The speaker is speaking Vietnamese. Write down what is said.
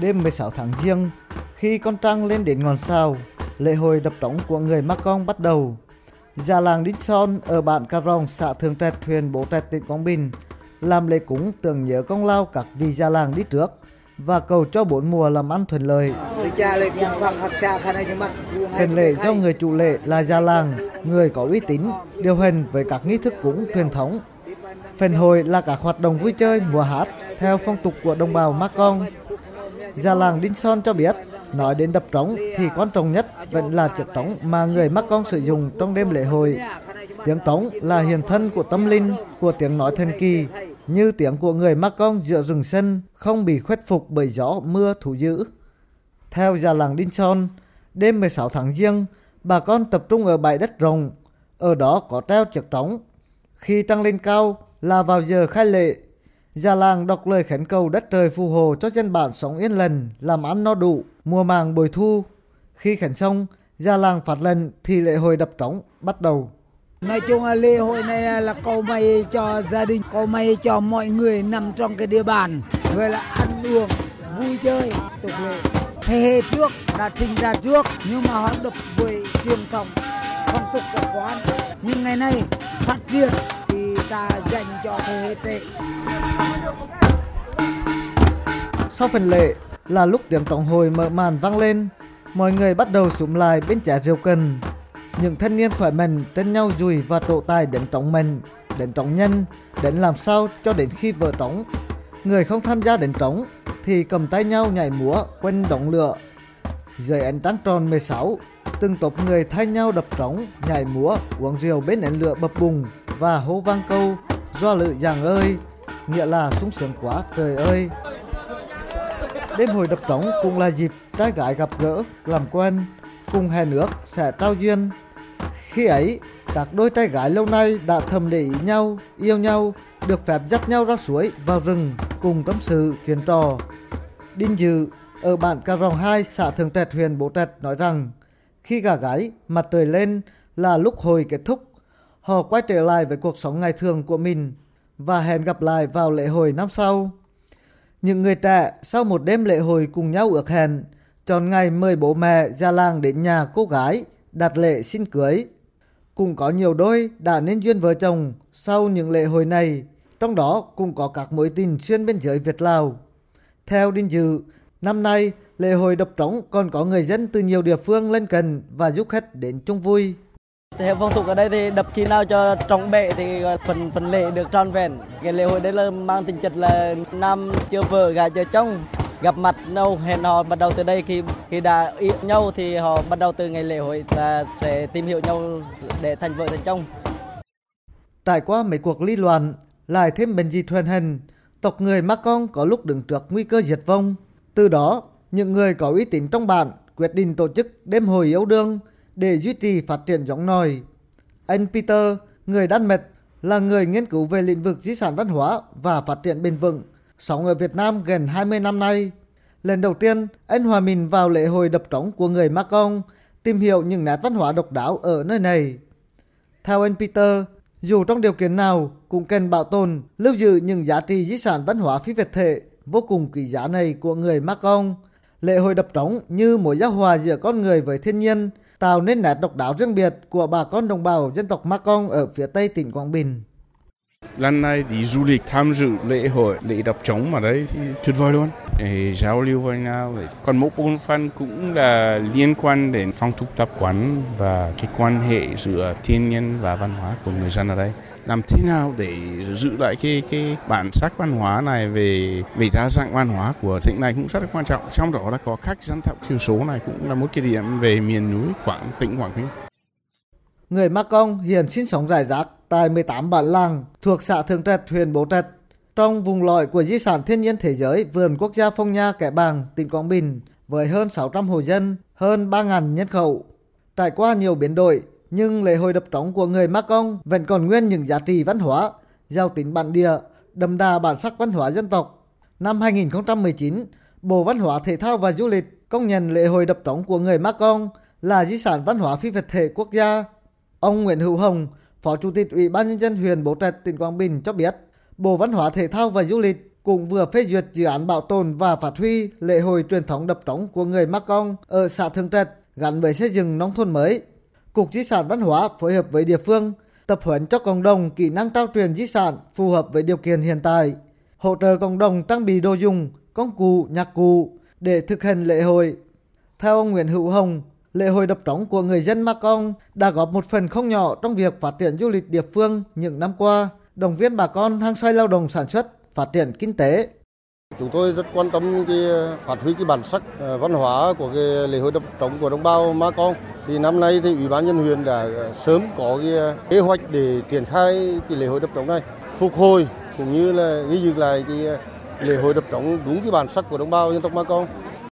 Đêm 16 tháng Giêng, khi con trăng lên đến ngọn sao, lễ hội đập trống của người Mắc Con bắt đầu. Già làng Son ở bản Cà Rồng, xã Thường Trạch, huyện Bố Trạch, tỉnh Quảng Bình làm lễ cúng tưởng nhớ công lao các vị già làng đi trước và cầu cho bốn mùa làm ăn thuận lợi. Phần lễ do người chủ lễ là già làng, người có uy tín, điều hành với các nghi thức cúng truyền thống. Phần hội là các hoạt động vui chơi, mùa hát theo phong tục của đồng bào Ma Con. Già làng Đinh Son cho biết, nói đến đập trống thì quan trọng nhất vẫn là chiếc trống mà người mắc Con sử dụng trong đêm lễ hội. Tiếng trống là hiện thân của tâm linh, của tiếng nói thần kỳ, như tiếng của người mắc Con giữa rừng sân không bị khuất phục bởi gió mưa thú dữ. Theo già làng Đinh Son, đêm 16 tháng Giêng, bà con tập trung ở bãi đất rồng ở đó có treo chiếc trống. Khi trăng lên cao là vào giờ khai lệ, già làng đọc lời khấn cầu đất trời phù hộ cho dân bản sống yên lành, làm ăn no đủ, mùa màng bội thu. Khi khấn xong, già làng phát lệnh thì lễ hội đập trống bắt đầu. Nói chung là lễ hội này là cầu may cho gia đình, cầu may cho mọi người nằm trong cái địa bàn. Rồi là ăn uống, vui chơi, tục lệ. Thế hệ trước đã trình ra trước nhưng mà họ được với truyền thống phong tục tập quán. Nhưng ngày nay phát triển ta dành cho thế hệ trẻ. Sau phần lễ là lúc tiếng trống hồi mở màn vang lên, mọi người bắt đầu sụm lại bên trẻ rượu cần. Những thanh niên khỏe mạnh trên nhau dùi và trổ tài đến trống mình, đến trống nhân, đến làm sao cho đến khi vỡ trống. Người không tham gia đến trống thì cầm tay nhau nhảy múa quanh đống lửa. Dưới ánh trăng tròn 16, từng tộc người thay nhau đập trống, nhảy múa, uống rượu bên ánh lửa bập bùng và hô vang câu do lự giàng ơi, nghĩa là sung sướng quá trời ơi. Đêm hội đập trống cũng là dịp trai gái gặp gỡ, làm quen, cùng hè nước sẽ trao duyên. Khi ấy, các đôi trai gái lâu nay đã thầm để ý nhau, yêu nhau, được phép dắt nhau ra suối, vào rừng, cùng tâm sự, chuyện trò. Đinh Dự, ở bản Cà Rồng 2, xã Thường Trạch, huyện Bố Trạch nói rằng, khi gà gái mặt trời lên là lúc hồi kết thúc, họ quay trở lại với cuộc sống ngày thường của mình và hẹn gặp lại vào lễ hội năm sau. Những người trẻ sau một đêm lễ hội cùng nhau ước hẹn, chọn ngày mời bố mẹ ra làng đến nhà cô gái đặt lễ xin cưới. Cũng có nhiều đôi đã nên duyên vợ chồng sau những lễ hội này, trong đó cũng có các mối tình xuyên biên giới Việt Lào. Theo Đinh Dự, năm nay lễ hội độc trống còn có người dân từ nhiều địa phương lên cần và du khách đến chung vui. Theo phong tục ở đây thì đập khi nào cho trống bệ thì phần phần lễ được tròn vẹn. Cái lễ hội đấy là mang tính chất là nam chưa vợ gà chưa chồng gặp mặt nhau hẹn hò bắt đầu từ đây khi khi đã yêu nhau thì họ bắt đầu từ ngày lễ hội là sẽ tìm hiểu nhau để thành vợ thành chồng. Trải qua mấy cuộc ly loạn, lại thêm bệnh dịch thuyền hình tộc người Ma Con có lúc đứng trước nguy cơ diệt vong. Từ đó, những người có uy tín trong bản quyết định tổ chức đêm hồi yêu đương để duy trì phát triển giống nòi. Anh Peter, người Đan Mạch, là người nghiên cứu về lĩnh vực di sản văn hóa và phát triển bền vững, sống ở Việt Nam gần 20 năm nay. Lần đầu tiên, anh hòa mình vào lễ hội đập trống của người Macon, tìm hiểu những nét văn hóa độc đáo ở nơi này. Theo anh Peter, dù trong điều kiện nào cũng cần bảo tồn, lưu giữ những giá trị di sản văn hóa phi vật thể vô cùng quý giá này của người Macon. Lễ hội đập trống như mối giao hòa giữa con người với thiên nhiên, tạo nên nét độc đáo riêng biệt của bà con đồng bào dân tộc Ma Con ở phía tây tỉnh Quảng Bình. Lần này đi du lịch tham dự lễ hội, lễ đập trống mà đây thì tuyệt vời luôn. Giao lưu với nhau. Còn một bộ phận cũng là liên quan đến phong tục tập quán và cái quan hệ giữa thiên nhiên và văn hóa của người dân ở đây làm thế nào để giữ lại cái cái bản sắc văn hóa này về về đa dạng văn hóa của tỉnh này cũng rất là quan trọng trong đó là có các dân tộc thiểu số này cũng là một cái điểm về miền núi Quảng tỉnh Quảng Bình Người Ma Công hiện sinh sống rải rác tại 18 bản làng thuộc xã Thường Trạch, huyện Bố Trạch. Trong vùng lõi của di sản thiên nhiên thế giới vườn quốc gia Phong Nha Kẻ Bàng, tỉnh Quảng Bình với hơn 600 hộ dân, hơn 3.000 nhân khẩu. Trải qua nhiều biến đổi, nhưng lễ hội đập trống của người Ma Công vẫn còn nguyên những giá trị văn hóa, giàu tính bản địa, đậm đà bản sắc văn hóa dân tộc. Năm 2019, Bộ Văn hóa Thể thao và Du lịch công nhận lễ hội đập trống của người Ma Công là di sản văn hóa phi vật thể quốc gia. Ông Nguyễn Hữu Hồng, Phó Chủ tịch Ủy ban nhân dân huyện Bố Trạch tỉnh Quảng Bình cho biết, Bộ Văn hóa Thể thao và Du lịch cũng vừa phê duyệt dự án bảo tồn và phát huy lễ hội truyền thống đập trống của người Mắc Cong ở xã Thường Trạch gắn với xây dựng nông thôn mới. Cục Di sản Văn hóa phối hợp với địa phương tập huấn cho cộng đồng kỹ năng trao truyền di sản phù hợp với điều kiện hiện tại, hỗ trợ cộng đồng trang bị đồ dùng, công cụ, nhạc cụ để thực hành lễ hội. Theo ông Nguyễn Hữu Hồng, lễ hội đập trống của người dân Macong đã góp một phần không nhỏ trong việc phát triển du lịch địa phương những năm qua, động viên bà con hăng say lao động sản xuất, phát triển kinh tế. Chúng tôi rất quan tâm cái phát huy cái bản sắc ờ, văn hóa của cái lễ hội đập trống của đồng bào Ma Con. Thì năm nay thì Ủy ban nhân huyện đã ờ, sớm có cái ờ, kế hoạch để triển khai cái lễ hội đập trống này, phục hồi cũng như là ghi dựng lại cái lễ hội đập trống đúng cái bản sắc của đồng bào dân tộc Ma Con.